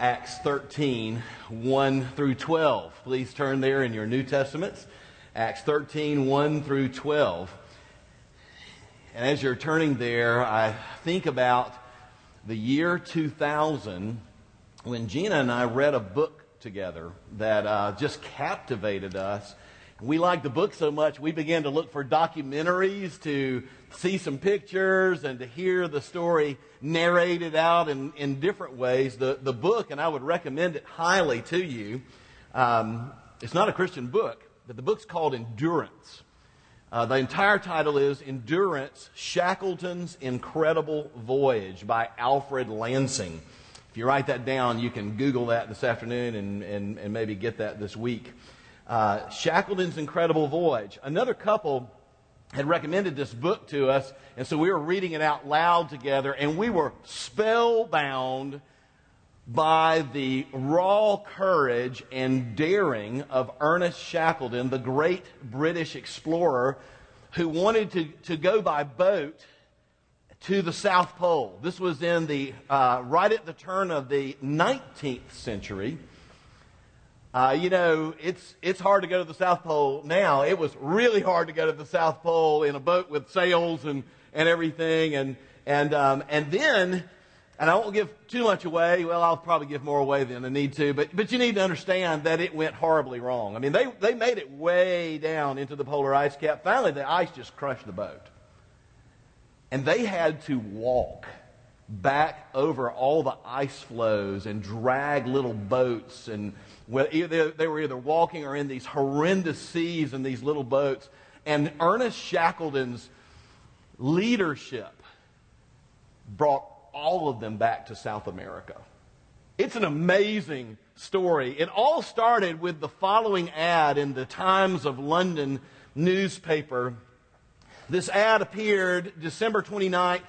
Acts 13, 1 through 12. Please turn there in your New Testaments. Acts 13, 1 through 12. And as you're turning there, I think about the year 2000 when Gina and I read a book together that uh, just captivated us. We liked the book so much, we began to look for documentaries to see some pictures and to hear the story narrated out in, in different ways. The, the book, and I would recommend it highly to you, um, it's not a Christian book, but the book's called Endurance. Uh, the entire title is Endurance Shackleton's Incredible Voyage by Alfred Lansing. If you write that down, you can Google that this afternoon and, and, and maybe get that this week. Uh, Shackleton's Incredible Voyage. Another couple had recommended this book to us, and so we were reading it out loud together, and we were spellbound by the raw courage and daring of Ernest Shackleton, the great British explorer who wanted to, to go by boat to the South Pole. This was in the uh, right at the turn of the 19th century. Uh, you know, it's it's hard to go to the South Pole now. It was really hard to go to the South Pole in a boat with sails and, and everything, and and um, and then and I won't give too much away. Well, I'll probably give more away than I need to, but, but you need to understand that it went horribly wrong. I mean, they, they made it way down into the polar ice cap. Finally, the ice just crushed the boat. And they had to walk back over all the ice floes and drag little boats. And well, they were either walking or in these horrendous seas in these little boats. And Ernest Shackleton's leadership brought all of them back to South America. It's an amazing story. It all started with the following ad in the Times of London newspaper. This ad appeared December 29th,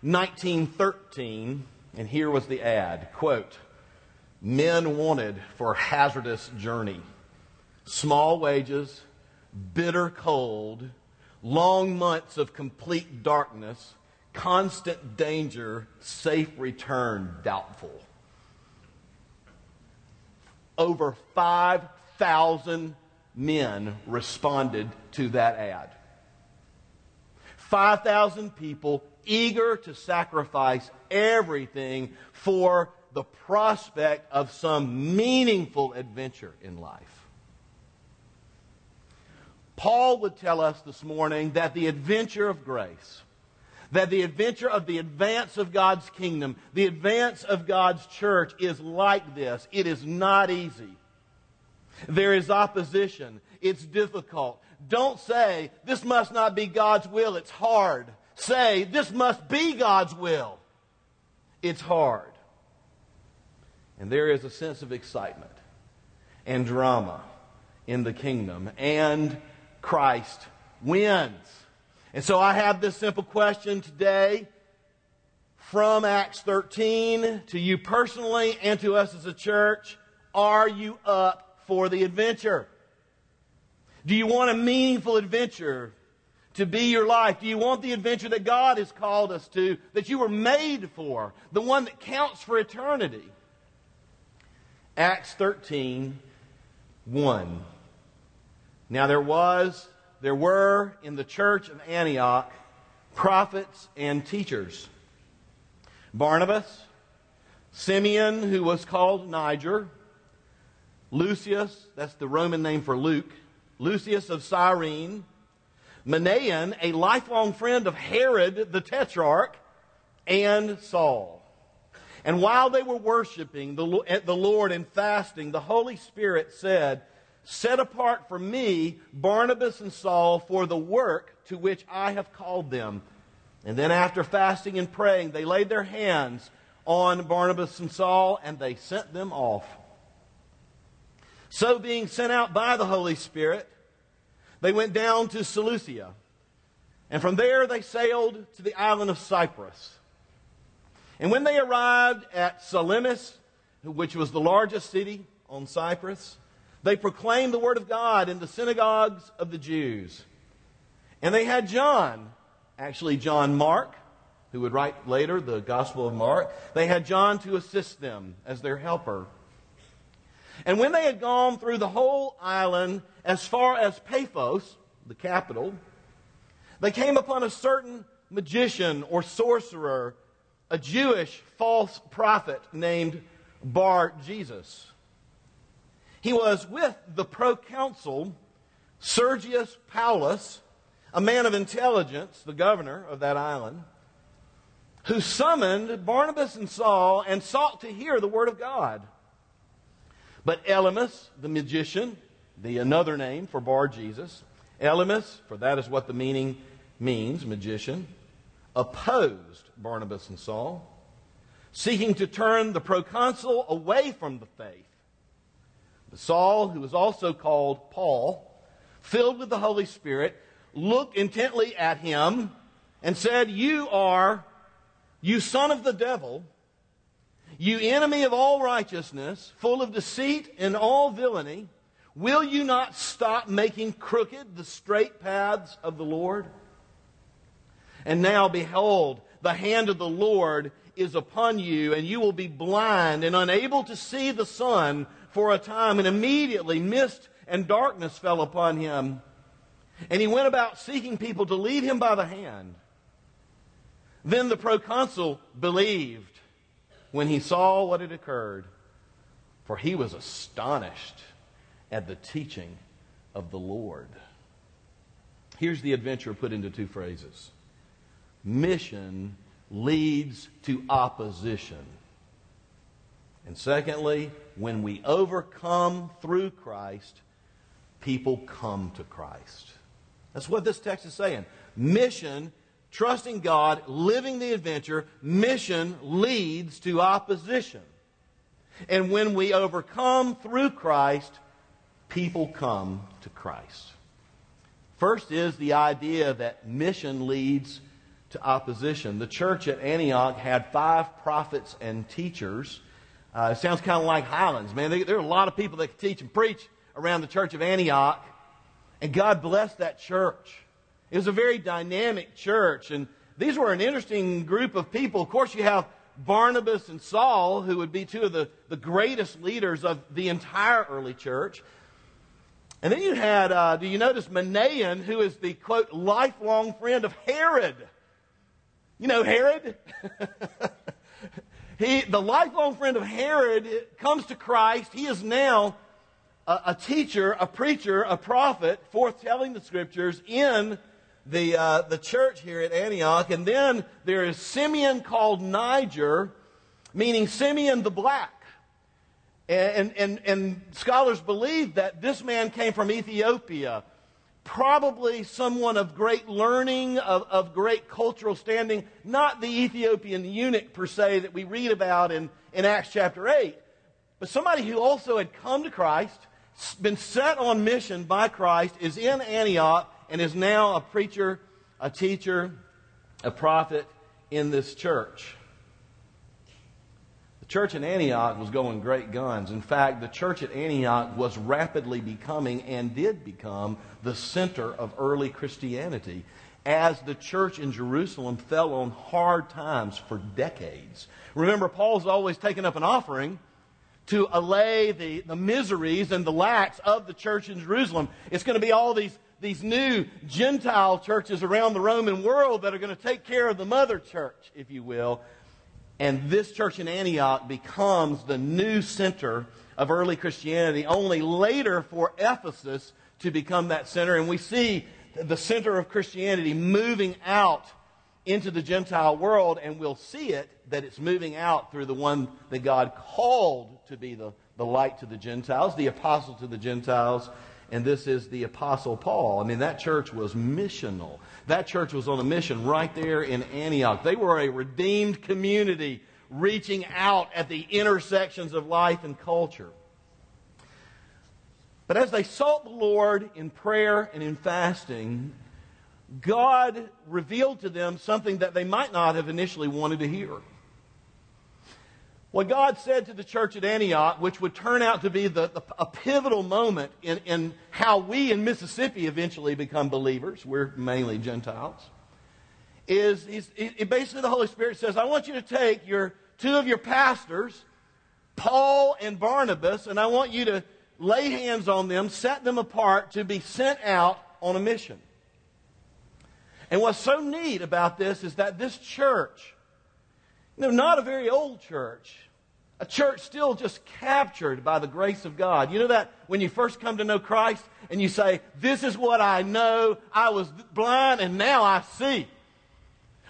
1913, and here was the ad. Quote, Men wanted for hazardous journey. Small wages, bitter cold, long months of complete darkness, constant danger, safe return doubtful. Over 5,000 men responded to that ad. 5,000 people eager to sacrifice everything for the prospect of some meaningful adventure in life. Paul would tell us this morning that the adventure of grace that the adventure of the advance of God's kingdom, the advance of God's church is like this. It is not easy. There is opposition. It's difficult. Don't say, this must not be God's will. It's hard. Say, this must be God's will. It's hard. And there is a sense of excitement and drama in the kingdom. And Christ wins. And so I have this simple question today from Acts 13 to you personally and to us as a church. Are you up for the adventure? Do you want a meaningful adventure to be your life? Do you want the adventure that God has called us to, that you were made for, the one that counts for eternity? Acts 13, 1. Now there was there were in the church of Antioch prophets and teachers Barnabas, Simeon, who was called Niger, Lucius, that's the Roman name for Luke, Lucius of Cyrene, Manaen, a lifelong friend of Herod the Tetrarch, and Saul. And while they were worshiping the, the Lord and fasting, the Holy Spirit said, set apart for me Barnabas and Saul for the work to which I have called them. And then, after fasting and praying, they laid their hands on Barnabas and Saul and they sent them off. So, being sent out by the Holy Spirit, they went down to Seleucia. And from there, they sailed to the island of Cyprus. And when they arrived at Salamis, which was the largest city on Cyprus, they proclaimed the word of God in the synagogues of the Jews. And they had John, actually John Mark, who would write later the Gospel of Mark. They had John to assist them as their helper. And when they had gone through the whole island as far as Paphos, the capital, they came upon a certain magician or sorcerer, a Jewish false prophet named Bar Jesus. He was with the proconsul Sergius Paulus, a man of intelligence, the governor of that island, who summoned Barnabas and Saul and sought to hear the word of God. But Elymas, the magician, the another name for Bar Jesus, Elymas, for that is what the meaning means, magician, opposed Barnabas and Saul, seeking to turn the proconsul away from the faith. But Saul, who was also called Paul, filled with the Holy Spirit, looked intently at him and said, You are, you son of the devil, you enemy of all righteousness, full of deceit and all villainy, will you not stop making crooked the straight paths of the Lord? And now, behold, the hand of the Lord is upon you, and you will be blind and unable to see the sun for a time. And immediately mist and darkness fell upon him. And he went about seeking people to lead him by the hand. Then the proconsul believed when he saw what had occurred, for he was astonished at the teaching of the Lord. Here's the adventure put into two phrases mission leads to opposition. And secondly, when we overcome through Christ, people come to Christ. That's what this text is saying. Mission, trusting God, living the adventure, mission leads to opposition. And when we overcome through Christ, people come to Christ. First is the idea that mission leads to opposition. The church at Antioch had five prophets and teachers. Uh, it sounds kind of like Highlands, man. There are a lot of people that can teach and preach around the church of Antioch, and God blessed that church. It was a very dynamic church, and these were an interesting group of people. Of course, you have Barnabas and Saul, who would be two of the, the greatest leaders of the entire early church. And then you had, uh, do you notice Manaen, who is the, quote, lifelong friend of Herod? You know Herod? he, the lifelong friend of Herod comes to Christ. He is now a, a teacher, a preacher, a prophet, foretelling the scriptures in the, uh, the church here at Antioch. And then there is Simeon called Niger, meaning Simeon the Black. And, and, and scholars believe that this man came from Ethiopia probably someone of great learning, of, of great cultural standing, not the Ethiopian eunuch per se that we read about in, in Acts chapter 8, but somebody who also had come to Christ, been set on mission by Christ, is in Antioch, and is now a preacher, a teacher, a prophet in this church The church in Antioch was going great guns. In fact, the church at Antioch was rapidly becoming and did become the center of early Christianity as the church in Jerusalem fell on hard times for decades. Remember, Paul's always taken up an offering to allay the, the miseries and the lacks of the church in Jerusalem. It's going to be all these, these new Gentile churches around the Roman world that are going to take care of the mother church, if you will. And this church in Antioch becomes the new center of early Christianity, only later for Ephesus to become that center. And we see the center of Christianity moving out into the Gentile world, and we'll see it that it's moving out through the one that God called to be the, the light to the Gentiles, the apostle to the Gentiles, and this is the Apostle Paul. I mean, that church was missional. That church was on a mission right there in Antioch. They were a redeemed community reaching out at the intersections of life and culture. But as they sought the Lord in prayer and in fasting, God revealed to them something that they might not have initially wanted to hear. What God said to the church at Antioch, which would turn out to be the, the, a pivotal moment in, in how we in Mississippi eventually become believers, we're mainly Gentiles, is basically the Holy Spirit says, I want you to take your two of your pastors, Paul and Barnabas, and I want you to lay hands on them, set them apart to be sent out on a mission. And what's so neat about this is that this church, know, not a very old church, a church still just captured by the grace of God. You know that when you first come to know Christ and you say, This is what I know, I was blind and now I see.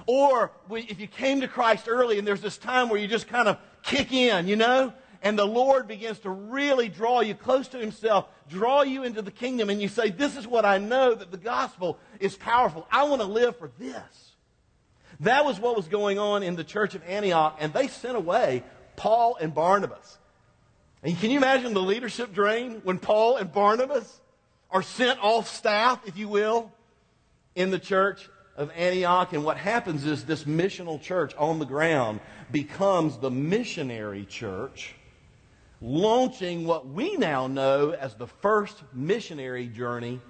Or if you came to Christ early and there's this time where you just kind of kick in, you know, and the Lord begins to really draw you close to Himself, draw you into the kingdom, and you say, This is what I know that the gospel is powerful. I want to live for this. That was what was going on in the church of Antioch, and they sent away Paul and Barnabas. And can you imagine the leadership drain when Paul and Barnabas are sent off staff, if you will, in the church? of Antioch. And what happens is this missional church on the ground becomes the missionary church, launching what we now know as the first missionary journey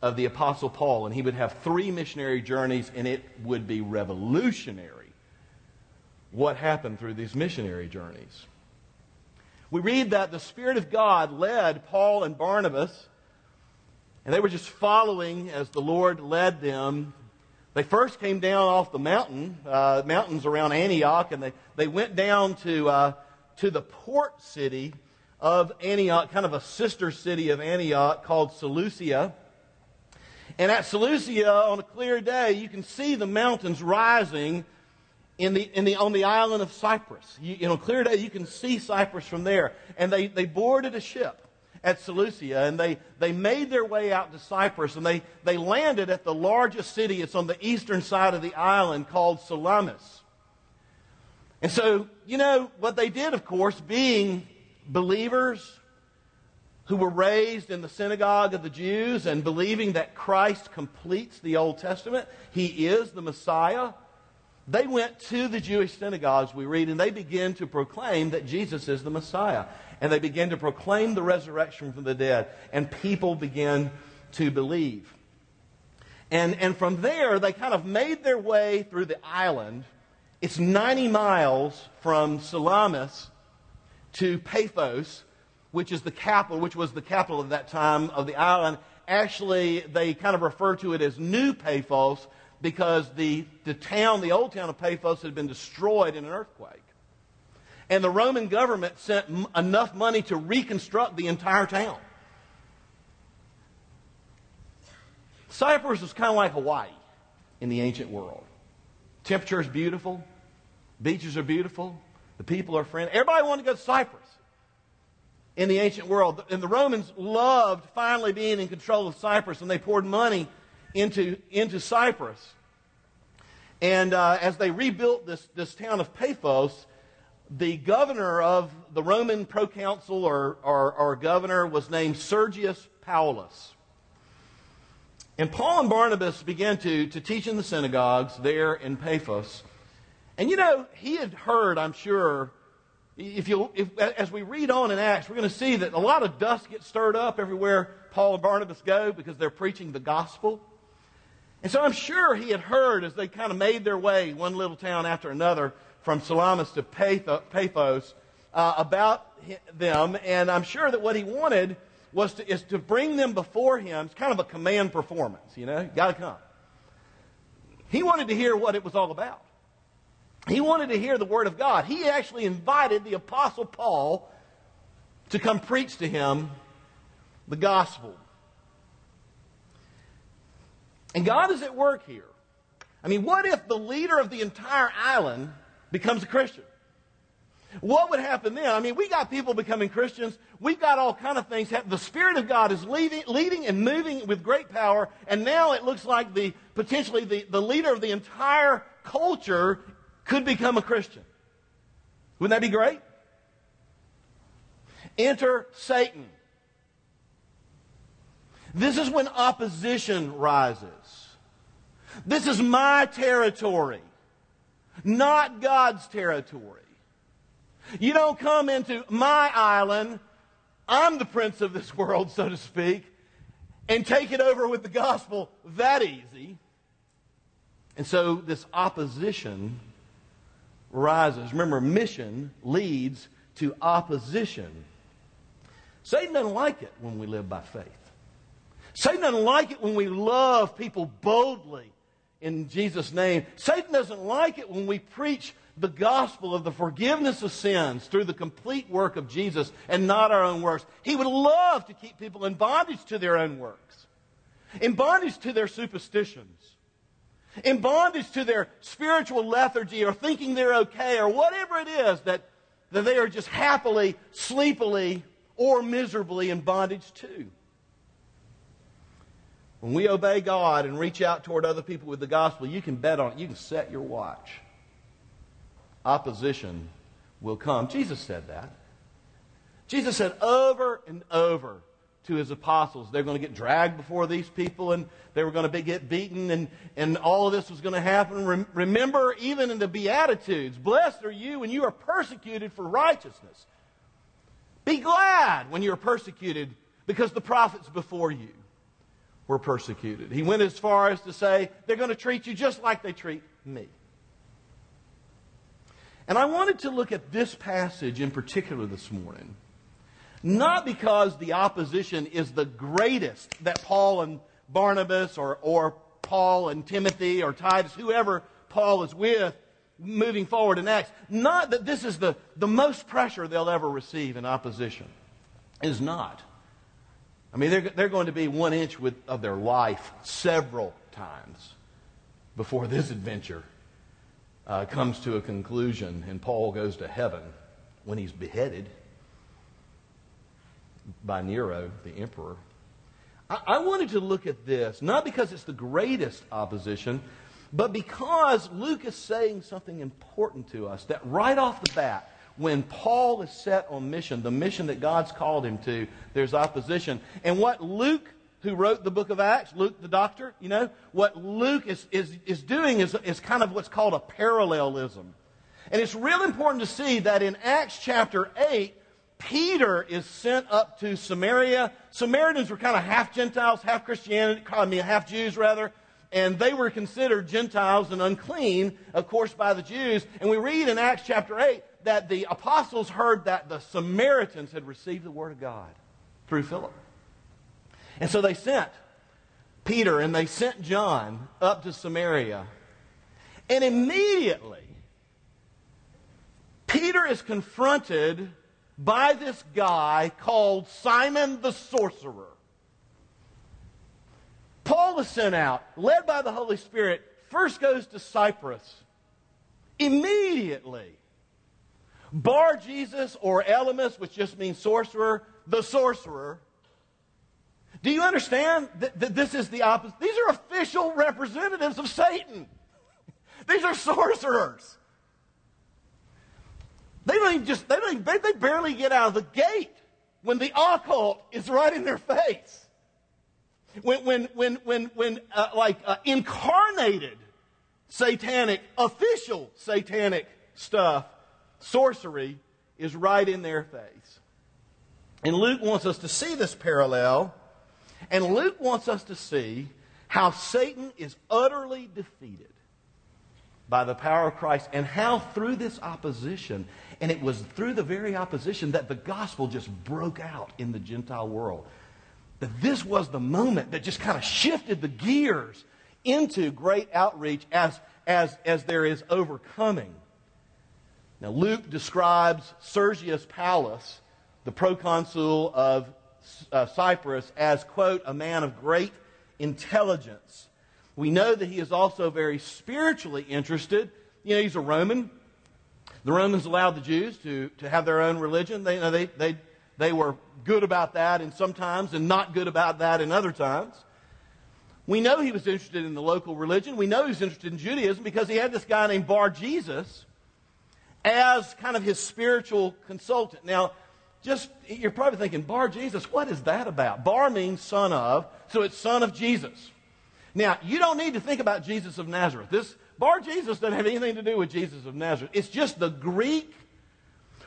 of the Apostle Paul. And he would have three missionary journeys, and it would be revolutionary what happened through these missionary journeys. We read that the Spirit of God led Paul and Barnabas, and they were just following as the Lord led them they first came down off the mountain, uh, mountains around Antioch, and they, they went down to, uh, to the port city of Antioch, kind of a sister city of Antioch called Seleucia. And at Seleucia, on a clear day, you can see the mountains rising in the, in the, on the island of Cyprus. You, you know, clear day, you can see Cyprus from there. And they, they boarded a ship at Seleucia, and they, they made their way out to Cyprus, and they, they landed at the largest city. It's on the eastern side of the island called Salamis. And so, you know, what they did, of course, being believers who were raised in the synagogue of the Jews and believing that Christ completes the Old Testament, He is the Messiah, they went to the Jewish synagogues, we read, and they began to proclaim that Jesus is the Messiah and they began to proclaim the resurrection from the dead, and people began to believe. And, and from there, they kind of made their way through the island. It's 90 miles from Salamis to Paphos, which is the capital, which was the capital at that time of the island. Actually, they kind of refer to it as New Paphos because the, the town, the old town of Paphos, had been destroyed in an earthquake. And the Roman government sent m- enough money to reconstruct the entire town. Cyprus was kind of like Hawaii in the ancient world. Temperature is beautiful, beaches are beautiful, the people are friendly. Everybody wanted to go to Cyprus in the ancient world. And the Romans loved finally being in control of Cyprus, and they poured money into, into Cyprus. And uh, as they rebuilt this, this town of Paphos, the governor of the Roman proconsul or, or, or, governor was named Sergius Paulus. And Paul and Barnabas began to, to teach in the synagogues there in Paphos. And you know, he had heard, I'm sure, if you, if, as we read on in Acts, we're going to see that a lot of dust gets stirred up everywhere Paul and Barnabas go because they're preaching the gospel. And so I'm sure he had heard as they kind of made their way one little town after another from Salamis to Paphos uh, about them, and I'm sure that what he wanted was to, is to bring them before him. It's kind of a command performance, you know, got to come. He wanted to hear what it was all about. He wanted to hear the Word of God. He actually invited the Apostle Paul to come preach to him the gospel. And God is at work here. I mean, what if the leader of the entire island becomes a Christian. What would happen then? I mean, we got people becoming Christians. We've got all kind of things. The Spirit of God is leading, leading and moving with great power. And now it looks like the potentially the, the leader of the entire culture could become a Christian. Wouldn't that be great? Enter Satan. This is when opposition rises. This is my territory not God's territory. You don't come into my island, I'm the prince of this world, so to speak, and take it over with the gospel that easy. And so this opposition rises. Remember, mission leads to opposition. Satan doesn't like it when we live by faith. Satan doesn't like it when we love people boldly in Jesus' name. Satan doesn't like it when we preach the gospel of the forgiveness of sins through the complete work of Jesus and not our own works. He would love to keep people in bondage to their own works, in bondage to their superstitions, in bondage to their spiritual lethargy or thinking they're okay or whatever it is that, that they are just happily, sleepily, or miserably in bondage to. When we obey God and reach out toward other people with the gospel, you can bet on it. You can set your watch. Opposition will come. Jesus said that. Jesus said over and over to his apostles, they're going to get dragged before these people and they were going to be, get beaten and, and all of this was going to happen. remember, even in the Beatitudes, blessed are you when you are persecuted for righteousness. Be glad when you're persecuted because the prophets before you were persecuted. He went as far as to say, they're going to treat you just like they treat me. And I wanted to look at this passage in particular this morning. Not because the opposition is the greatest that Paul and Barnabas or, or Paul and Timothy or Titus, whoever Paul is with, moving forward in Acts. Not that this is the, the most pressure they'll ever receive in opposition. Is not. I mean, they're, they're going to be one inch with, of their life several times before this adventure uh, comes to a conclusion and Paul goes to heaven when he's beheaded by Nero, the emperor. I, I wanted to look at this, not because it's the greatest opposition, but because Luke is saying something important to us that right off the bat, when Paul is set on mission, the mission that God's called him to, there's opposition. And what Luke, who wrote the book of Acts, Luke the doctor, you know, what Luke is, is, is doing is, is kind of what's called a parallelism. And it's real important to see that in Acts chapter 8, Peter is sent up to Samaria. Samaritans were kind of half Gentiles, half Christianity, I mean, half Jews rather and they were considered Gentiles and unclean, of course, by the Jews. And we read in Acts chapter 8 that the apostles heard that the Samaritans had received the word of God through Philip. And so they sent Peter and they sent John up to Samaria. And immediately, Peter is confronted by this guy called Simon the sorcerer. Paul is sent out, led by the Holy Spirit, first goes to Cyprus. Immediately, Bar Jesus or Elymas, which just means sorcerer, the sorcerer. Do you understand that, that this is the opposite? These are official representatives of Satan. These are sorcerers. They don't even just, they don't even, they barely get out of the gate when the occult is right in their face. When, when, when, when, when uh, like uh, incarnated satanic, official satanic stuff sorcery is right in their face. And Luke wants us to see this parallel, and Luke wants us to see how Satan is utterly defeated by the power of Christ, and how through this opposition, and it was through the very opposition that the gospel just broke out in the Gentile world. That this was the moment that just kind of shifted the gears into great outreach as, as, as there is overcoming now, Luke describes Sergius Paulus, the proconsul of uh, Cyprus, as, quote, a man of great intelligence. We know that he is also very spiritually interested. You know, he's a Roman. The Romans allowed the Jews to, to have their own religion. They, you know, they, they, they were good about that in some times and not good about that in other times. We know he was interested in the local religion. We know he was interested in Judaism because he had this guy named Bar Jesus as kind of his spiritual consultant. Now, just you're probably thinking, Bar Jesus, what is that about? Bar means son of, so it's son of Jesus. Now, you don't need to think about Jesus of Nazareth. This Bar Jesus doesn't have anything to do with Jesus of Nazareth. It's just the Greek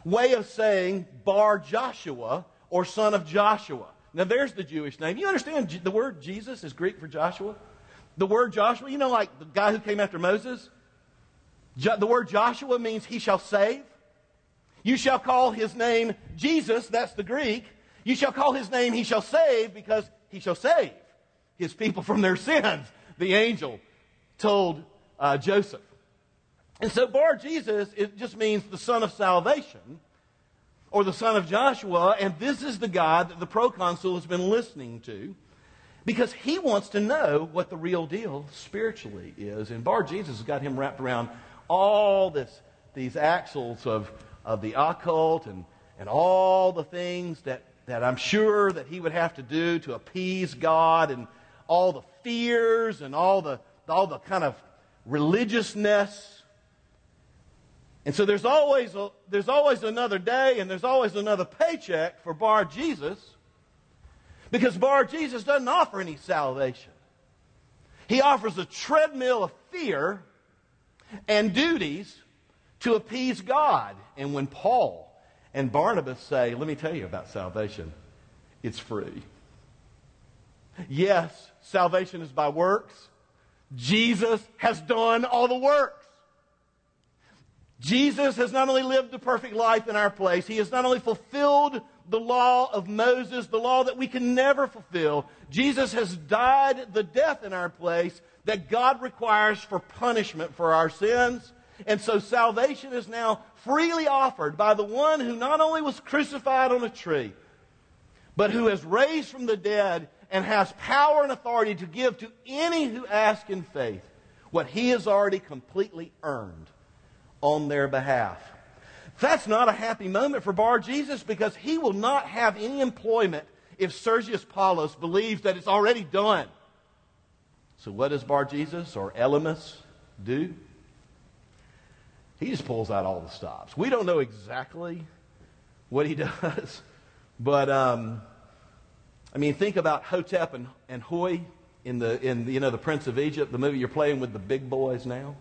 way of saying Bar Joshua or son of Joshua. Now, there's the Jewish name. You understand the word Jesus is Greek for Joshua? The word Joshua, you know, like the guy who came after Moses? Jo- the word Joshua means he shall save. You shall call his name Jesus, that's the Greek. You shall call his name he shall save because he shall save his people from their sins, the angel told uh, Joseph. And so Bar Jesus, it just means the son of salvation or the son of Joshua, and this is the God that the proconsul has been listening to because he wants to know what the real deal spiritually is. And Bar Jesus has got him wrapped around all this, these axles of, of the occult and, and all the things that, that I'm sure that he would have to do to appease God and all the fears and all the, all the kind of religiousness. And so there's always, a, there's always another day and there's always another paycheck for Bar Jesus because Bar Jesus doesn't offer any salvation. He offers a treadmill of fear and duties to appease God. And when Paul and Barnabas say, Let me tell you about salvation, it's free. Yes, salvation is by works. Jesus has done all the works. Jesus has not only lived a perfect life in our place, he has not only fulfilled the law of Moses, the law that we can never fulfill. Jesus has died the death in our place that God requires for punishment for our sins. And so salvation is now freely offered by the one who not only was crucified on a tree, but who has raised from the dead and has power and authority to give to any who ask in faith what he has already completely earned on their behalf. That's not a happy moment for Bar Jesus because he will not have any employment if Sergius Paulus believes that it's already done. So, what does Bar Jesus or Elymas do? He just pulls out all the stops. We don't know exactly what he does, but um, I mean, think about Hotep and, and Huy in the in you know the Prince of Egypt, the movie you're playing with the big boys now.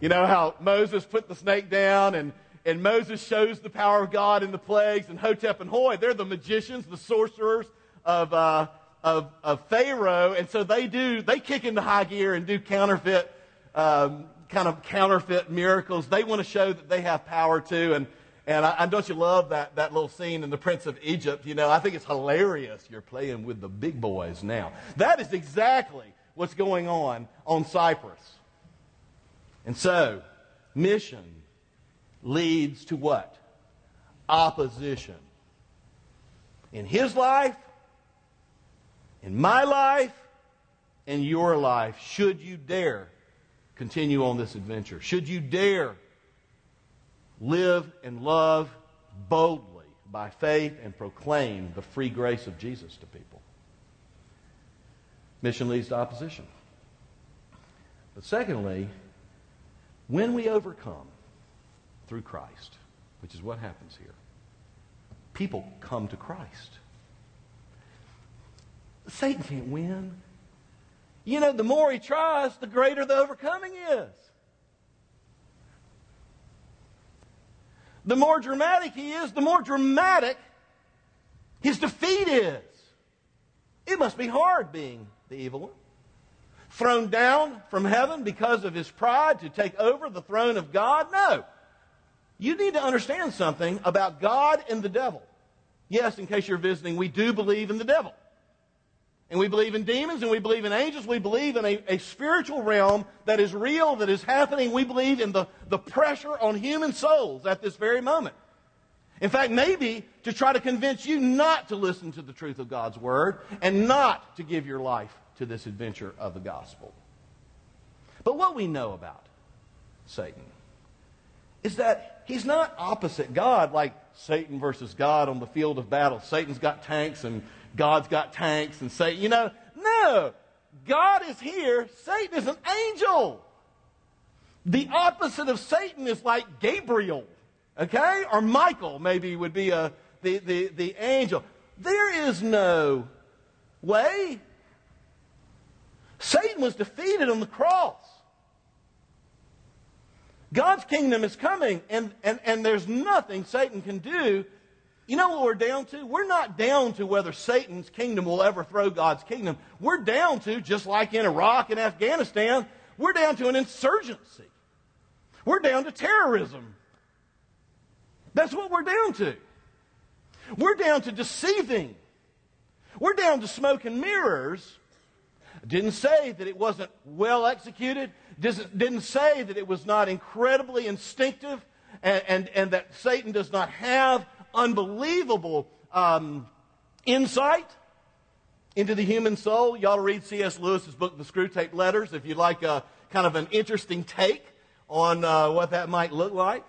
You know how Moses put the snake down and, and Moses shows the power of God in the plagues, and Hotep and Huy, they're the magicians, the sorcerers of, uh, of, of Pharaoh, and so they do, they kick into high gear and do counterfeit, um, kind of counterfeit miracles. They want to show that they have power too, and, and, I, and don't you love that, that little scene in The Prince of Egypt? You know, I think it's hilarious. You're playing with the big boys now. That is exactly what's going on on Cyprus. And so, mission leads to what? Opposition. In his life, in my life, in your life, should you dare continue on this adventure, should you dare live and love boldly by faith and proclaim the free grace of Jesus to people. Mission leads to opposition. But secondly, when we overcome through Christ, which is what happens here, people come to Christ. Satan can't win. You know, the more he tries, the greater the overcoming is. The more dramatic he is, the more dramatic his defeat is. It must be hard being the evil one thrown down from heaven because of his pride to take over the throne of God? No. You need to understand something about God and the devil. Yes, in case you're visiting, we do believe in the devil. And we believe in demons and we believe in angels. We believe in a, a, spiritual realm that is real, that is happening. We believe in the, the pressure on human souls at this very moment. In fact, maybe to try to convince you not to listen to the truth of God's word and not to give your life to this adventure of the gospel. But what we know about Satan is that he's not opposite God like Satan versus God on the field of battle. Satan's got tanks and God's got tanks and Satan, you know, no. God is here. Satan is an angel. The opposite of Satan is like Gabriel, okay? Or Michael maybe would be a, the, the, the angel. There is no way Satan was defeated on the cross. God's kingdom is coming, and, and, and there's nothing Satan can do you know what we're down to? We're not down to whether Satan's kingdom will ever throw God's kingdom. We're down to, just like in Iraq and Afghanistan, we're down to an insurgency. We're down to terrorism. That's what we're down to. We're down to deceiving. We're down to smoke and mirrors. Didn't say that it wasn't well executed. Didn't say that it was not incredibly instinctive and, and, and that Satan does not have unbelievable um, insight into the human soul. To read C.S. Lewis's book, The Screwtape Letters, if you'd like a kind of an interesting take on uh, what that might look like.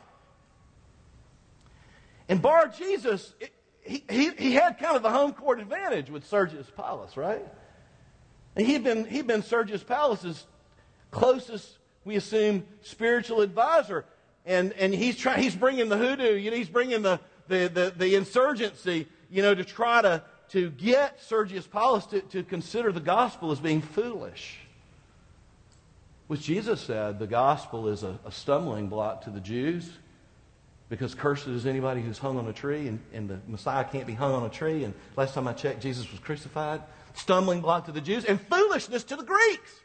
And Bar Jesus, he, he, he had kind of the home court advantage with Sergius Paulus, right? And he'd been, he'd been Sergius Paulus's closest, we assume, spiritual advisor. And, and he's, try, he's bringing the hoodoo, you know, he's bringing the, the, the, the insurgency, you know, to try to, to get Sergius Paulus to, to consider the gospel as being foolish. Which Jesus said the gospel is a, a stumbling block to the Jews because cursed is anybody who's hung on a tree, and, and the Messiah can't be hung on a tree. And last time I checked, Jesus was crucified. Stumbling block to the Jews and foolishness to the Greeks.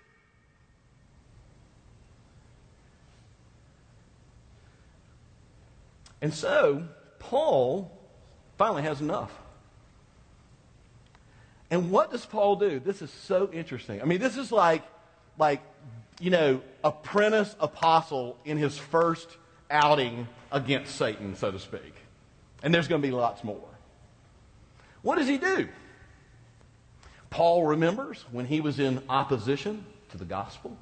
And so, Paul finally has enough. And what does Paul do? This is so interesting. I mean, this is like, like, you know, apprentice apostle in his first outing against Satan, so to speak. And there's going to be lots more. What does he do? Paul remembers when he was in opposition to the gospel.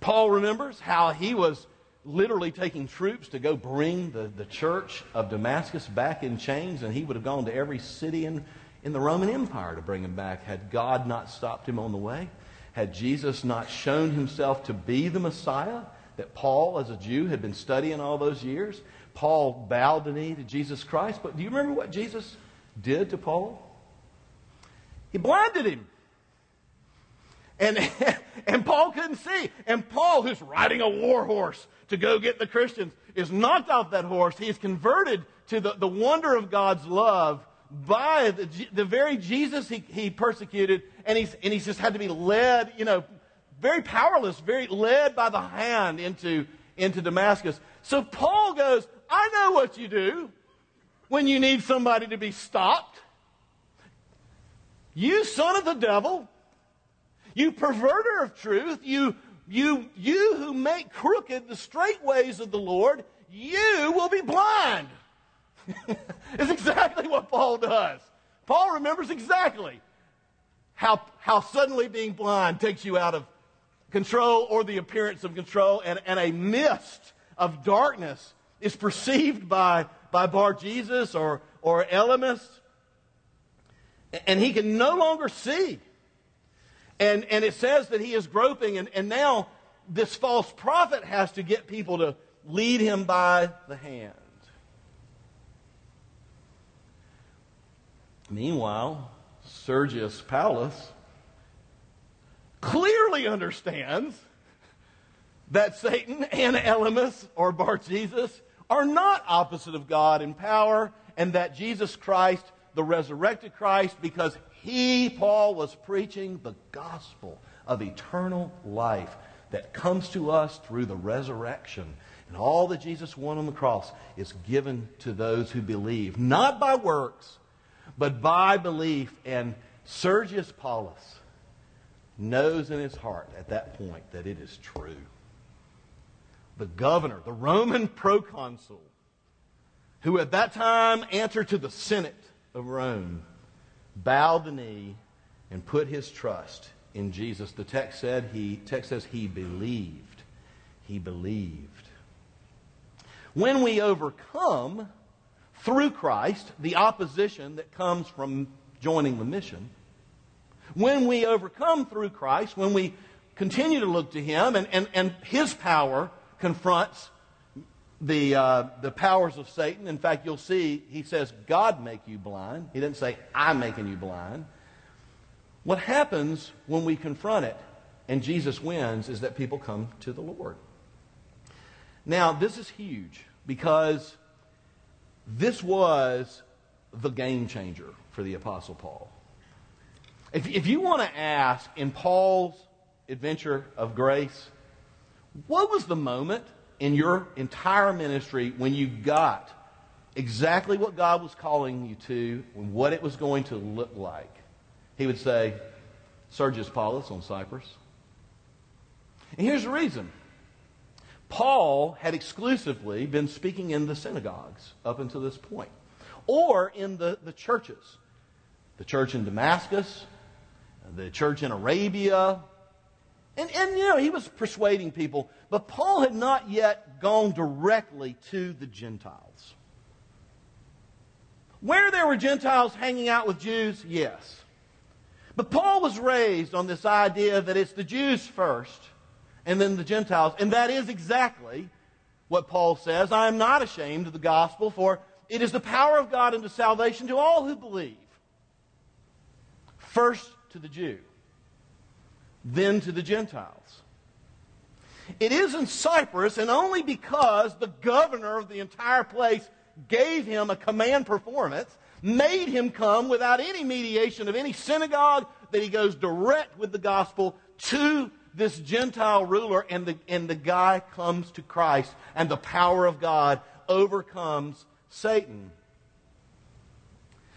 Paul remembers how he was literally taking troops to go bring the, the church of Damascus back in chains, and he would have gone to every city in, in the Roman Empire to bring him back had God not stopped him on the way. Had Jesus not shown himself to be the Messiah that Paul, as a Jew, had been studying all those years. Paul bowed the knee to Jesus Christ. But do you remember what Jesus did to Paul? He blinded him. And, and Paul couldn't see. And Paul, who's riding a war horse to go get the Christians, is knocked off that horse. He is converted to the, the wonder of God's love by the, the very Jesus he, he persecuted. And he's, and he's just had to be led, you know, very powerless, very led by the hand into, into Damascus. So Paul goes, I know what you do when you need somebody to be stopped. You son of the devil, you perverter of truth, you, you, you who make crooked the straight ways of the Lord, you will be blind. it's exactly what Paul does. Paul remembers exactly how, how suddenly being blind takes you out of control or the appearance of control, and, and a mist of darkness is perceived by, by Bar Jesus or, or Elymas, and he can no longer see. And, and it says that he is groping, and, and now this false prophet has to get people to lead him by the hand. Meanwhile, Sergius Paulus clearly understands that Satan and Elymas or Bar Jesus are not opposite of God in power, and that Jesus Christ, the resurrected Christ, because he, Paul, was preaching the gospel of eternal life that comes to us through the resurrection. And all that Jesus won on the cross is given to those who believe, not by works, but by belief. And Sergius Paulus knows in his heart at that point that it is true. The governor, the Roman proconsul, who at that time answered to the Senate of Rome, bowed the knee and put his trust in Jesus. The text said he text says he believed. He believed. When we overcome through Christ the opposition that comes from joining the mission, when we overcome through Christ, when we continue to look to Him and, and, and His power confronts the, uh, the powers of Satan. In fact, you'll see he says, God make you blind. He didn't say, I'm making you blind. What happens when we confront it and Jesus wins is that people come to the Lord. Now, this is huge because this was the game changer for the Apostle Paul. If, if you want to ask in Paul's adventure of grace, what was the moment in your entire ministry when you got exactly what God was calling you to and what it was going to look like? He would say, Sergius Paulus on Cyprus. And here's the reason. Paul had exclusively been speaking in the synagogues up until this point, or in the, the churches. The church in Damascus, the church in Arabia. And, and, you know, he was persuading people, but Paul had not yet gone directly to the Gentiles. Where there were Gentiles hanging out with Jews, yes. But Paul was raised on this idea that it's the Jews first and then the Gentiles. And that is exactly what Paul says. I am not ashamed of the gospel, for it is the power of God unto salvation to all who believe. First to the Jew, then to the Gentiles. It is in Cyprus, and only because the governor of the entire place gave him a command performance, made him come without any mediation of any synagogue, that he goes direct with the gospel to this Gentile ruler, and the, and the guy comes to Christ, and the power of God overcomes Satan.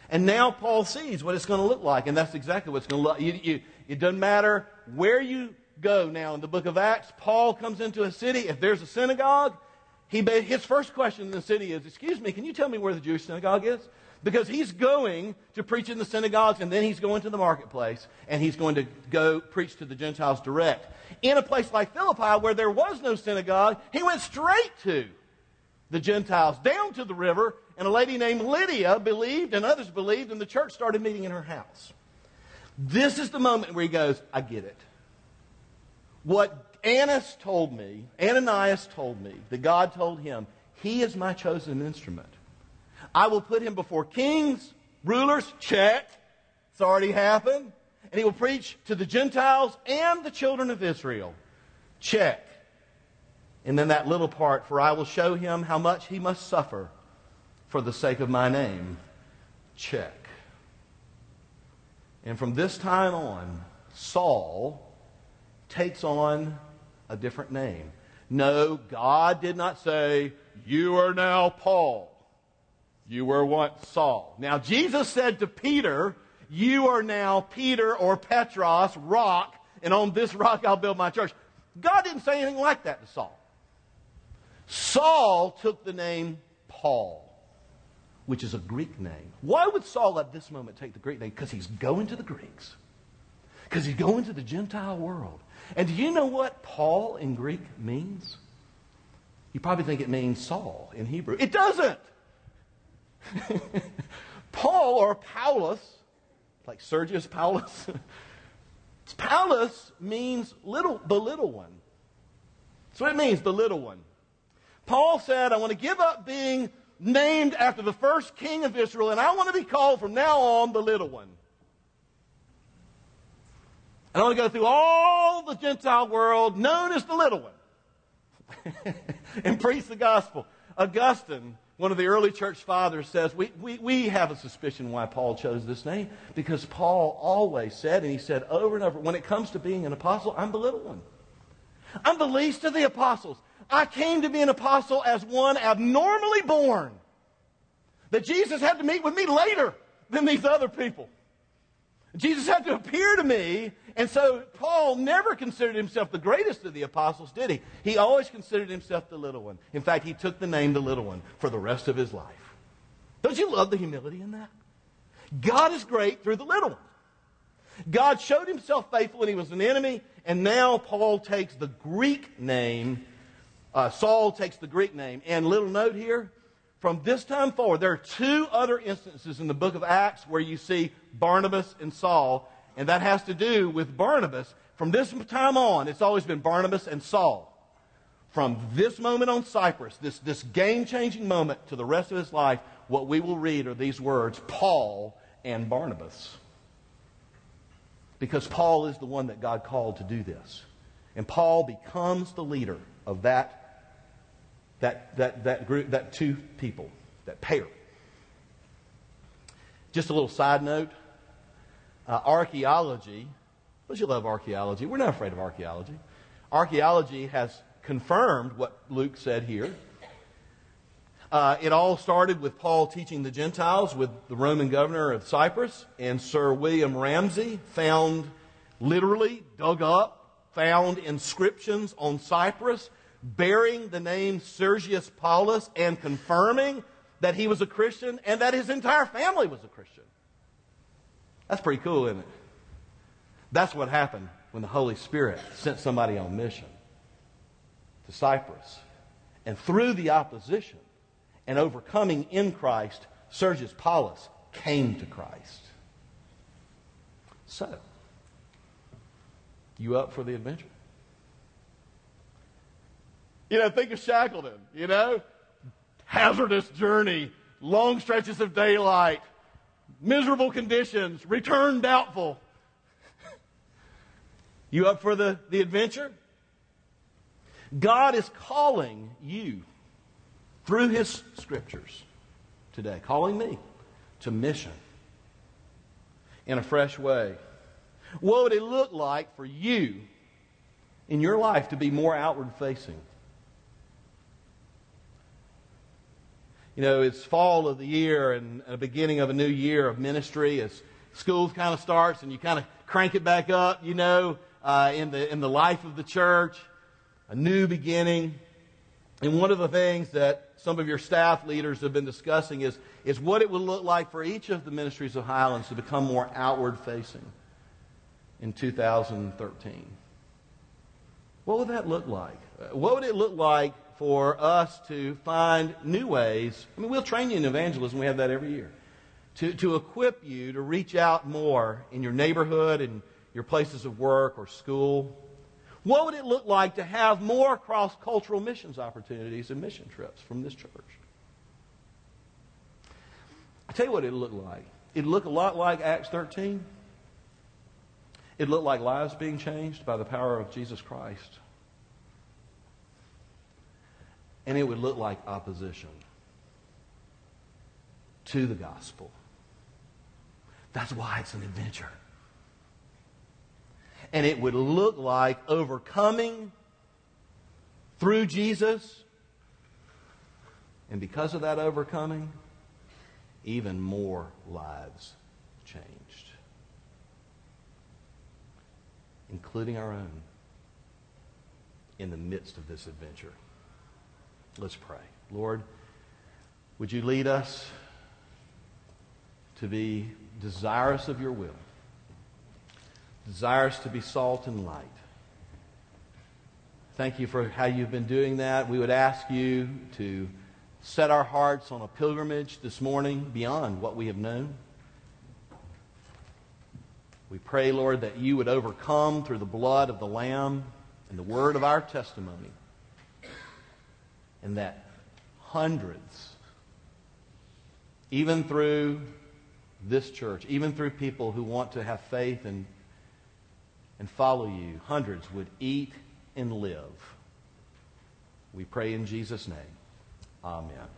And now Paul sees what it's going to look like, and that's exactly what it's going to look like. It doesn't matter where you go now in the book of Acts. Paul comes into a city. If there's a synagogue, he, his first question in the city is, Excuse me, can you tell me where the Jewish synagogue is? Because he's going to preach in the synagogues, and then he's going to the marketplace, and he's going to go preach to the Gentiles direct. In a place like Philippi, where there was no synagogue, he went straight to the Gentiles, down to the river, and a lady named Lydia believed, and others believed, and the church started meeting in her house. This is the moment where he goes, I get it. What Annas told me, Ananias told me, that God told him, he is my chosen instrument. I will put him before kings, rulers, check. It's already happened. And he will preach to the Gentiles and the children of Israel. Check. And then that little part, for I will show him how much he must suffer for the sake of my name. Check. And from this time on, Saul takes on a different name. No, God did not say, You are now Paul. You were once Saul. Now, Jesus said to Peter, You are now Peter or Petros, rock, and on this rock I'll build my church. God didn't say anything like that to Saul. Saul took the name Paul which is a Greek name. Why would Saul at this moment take the Greek name? Because he's going to the Greeks, because he's going to the Gentile world. And do you know what Paul in Greek means? You probably think it means Saul in Hebrew. It doesn't. Paul or Paulus, like Sergius Paulus, Paulus means little, the little one. So it means, the little one. Paul said, I want to give up being named after the first king of Israel, and I want to be called from now on the little one. And I want to go through all the Gentile world known as the little one and preach the gospel. Augustine, one of the early church fathers, says we, we, we have a suspicion why Paul chose this name because Paul always said, and he said over and over, when it comes to being an apostle, I'm the little one. I'm the least of the apostles. I came to be an apostle as one abnormally born. That Jesus had to meet with me later than these other people. Jesus had to appear to me, and so Paul never considered himself the greatest of the apostles, did he? He always considered himself the little one. In fact, he took the name the little one for the rest of his life. Don't you love the humility in that? God is great through the little one. God showed himself faithful when he was an enemy, and now Paul takes the Greek name uh, Saul takes the Greek name. And little note here, from this time forward, there are two other instances in the book of Acts where you see Barnabas and Saul, and that has to do with Barnabas. From this time on, it's always been Barnabas and Saul. From this moment on Cyprus, this, this game changing moment to the rest of his life, what we will read are these words Paul and Barnabas. Because Paul is the one that God called to do this. And Paul becomes the leader of that that, that, that group, that two people, that pair Just a little side note uh, archaeology, don't you love archaeology? We're not afraid of archaeology. Archaeology has confirmed what Luke said here. Uh, it all started with Paul teaching the Gentiles with the Roman governor of Cyprus, and Sir William Ramsay found, literally dug up, found inscriptions on Cyprus bearing the name Sergius Paulus and confirming that he was a Christian and that his entire family was a Christian. That's pretty cool, isn't it? That's what happened when the Holy Spirit sent somebody on mission to Cyprus. And through the opposition and overcoming in Christ, Sergius Paulus came to Christ. So, you up for the adventure? You know, think of Shackleton, you know? Hazardous journey, long stretches of daylight, miserable conditions, return doubtful. You up for the, the adventure? God is calling you through His scriptures today, calling me to mission in a fresh way. What would it look like for you in your life to be more outward facing? You know, it's fall of the year and the beginning of a new year of ministry as school kind of starts and you kind of crank it back up, you know, uh, in, the, in the life of the church, a new beginning. And one of the things that some of your staff leaders have been discussing is, is what it would look like for each of the ministries of Highlands to become more outward facing in 2013. What would that look like? What would it look like for us to find new ways. I mean, we'll train you in evangelism. We have that every year. To, to equip you to reach out more in your neighborhood and your places of work or school. What would it look like to have more cross cultural missions opportunities and mission trips from this church? I tell you what it looked like. It looked a lot like Acts 13. It looked like lives being changed by the power of Jesus Christ and it would look like opposition to the gospel. That's why it's an adventure. And it would look like overcoming through Jesus. And because of that overcoming, even more lives changed, including our own, in the midst of this adventure. Let's pray. Lord, would you lead us to be desirous of your will, desirous to be salt and light. Thank you for how you've been doing that. We would ask you to set our hearts on a pilgrimage this morning beyond what we have known. We pray, Lord, that you would overcome through the blood of the Lamb and the word of our testimony and that hundreds, even through this church, even through people who want to have faith and, and follow you, hundreds would eat and live. We pray in Jesus' name. Amen.